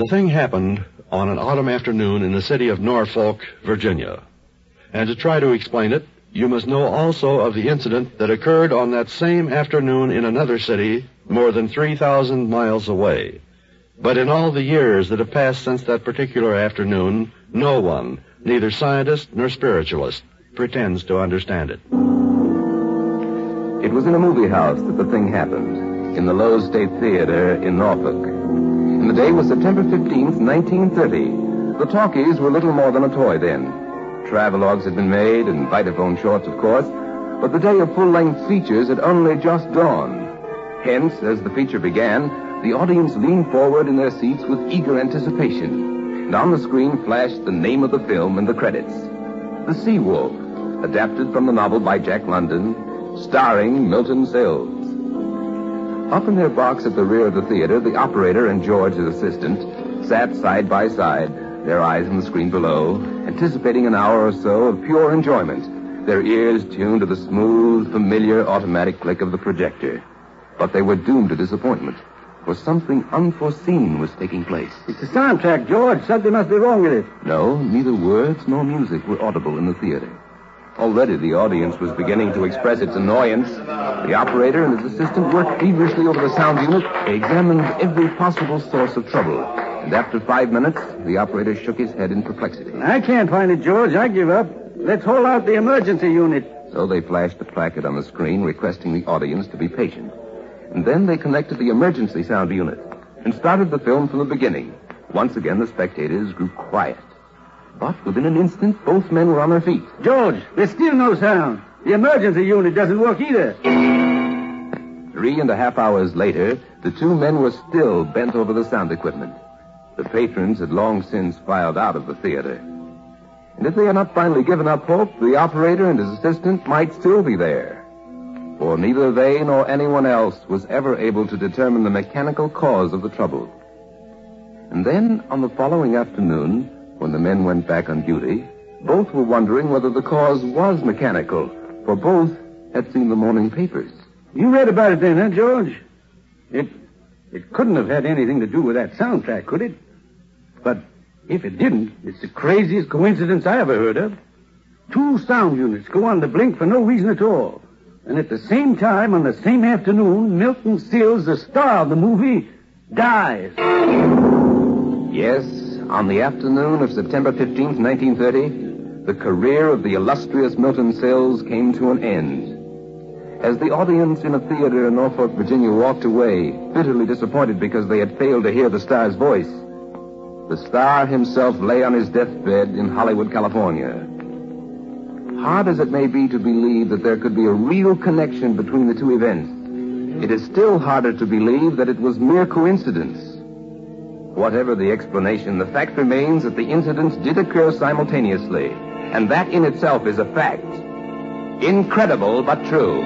The thing happened on an autumn afternoon in the city of Norfolk, Virginia. And to try to explain it, you must know also of the incident that occurred on that same afternoon in another city more than 3,000 miles away. But in all the years that have passed since that particular afternoon, no one, neither scientist nor spiritualist, pretends to understand it. It was in a movie house that the thing happened, in the Loew's State Theater in Norfolk. And the day was September 15th, 1930. The talkies were little more than a toy then. Travelogues had been made, and Vitaphone shorts, of course, but the day of full-length features had only just dawned. Hence, as the feature began, the audience leaned forward in their seats with eager anticipation. And on the screen flashed the name of the film and the credits. The Sea Wolf, adapted from the novel by Jack London, starring Milton Sills. Up in their box at the rear of the theater, the operator and George, his assistant, sat side by side, their eyes on the screen below, anticipating an hour or so of pure enjoyment, their ears tuned to the smooth, familiar automatic click of the projector. But they were doomed to disappointment, for something unforeseen was taking place. It's the soundtrack, George. Something must be wrong with it. No, neither words nor music were audible in the theater. Already the audience was beginning to express its annoyance. The operator and his assistant worked feverishly over the sound unit. They examined every possible source of trouble. And after five minutes, the operator shook his head in perplexity. I can't find it, George. I give up. Let's hold out the emergency unit. So they flashed a placard on the screen requesting the audience to be patient. And then they connected the emergency sound unit and started the film from the beginning. Once again, the spectators grew quiet. But within an instant, both men were on their feet. George, there's still no sound. The emergency unit doesn't work either. Three and a half hours later, the two men were still bent over the sound equipment. The patrons had long since filed out of the theater. And if they had not finally given up hope, the operator and his assistant might still be there. For neither they nor anyone else was ever able to determine the mechanical cause of the trouble. And then, on the following afternoon, when the men went back on duty, both were wondering whether the cause was mechanical, for both had seen the morning papers. You read about it then, huh, George? It it couldn't have had anything to do with that soundtrack, could it? But if it didn't, it's the craziest coincidence I ever heard of. Two sound units go on the blink for no reason at all. And at the same time, on the same afternoon, Milton Sills, the star of the movie, dies. Yes, on the afternoon of September 15, 1930, the career of the illustrious Milton Sills came to an end. As the audience in a theater in Norfolk, Virginia walked away, bitterly disappointed because they had failed to hear the star's voice, the star himself lay on his deathbed in Hollywood, California. Hard as it may be to believe that there could be a real connection between the two events, it is still harder to believe that it was mere coincidence. Whatever the explanation, the fact remains that the incidents did occur simultaneously, and that in itself is a fact. Incredible, but true.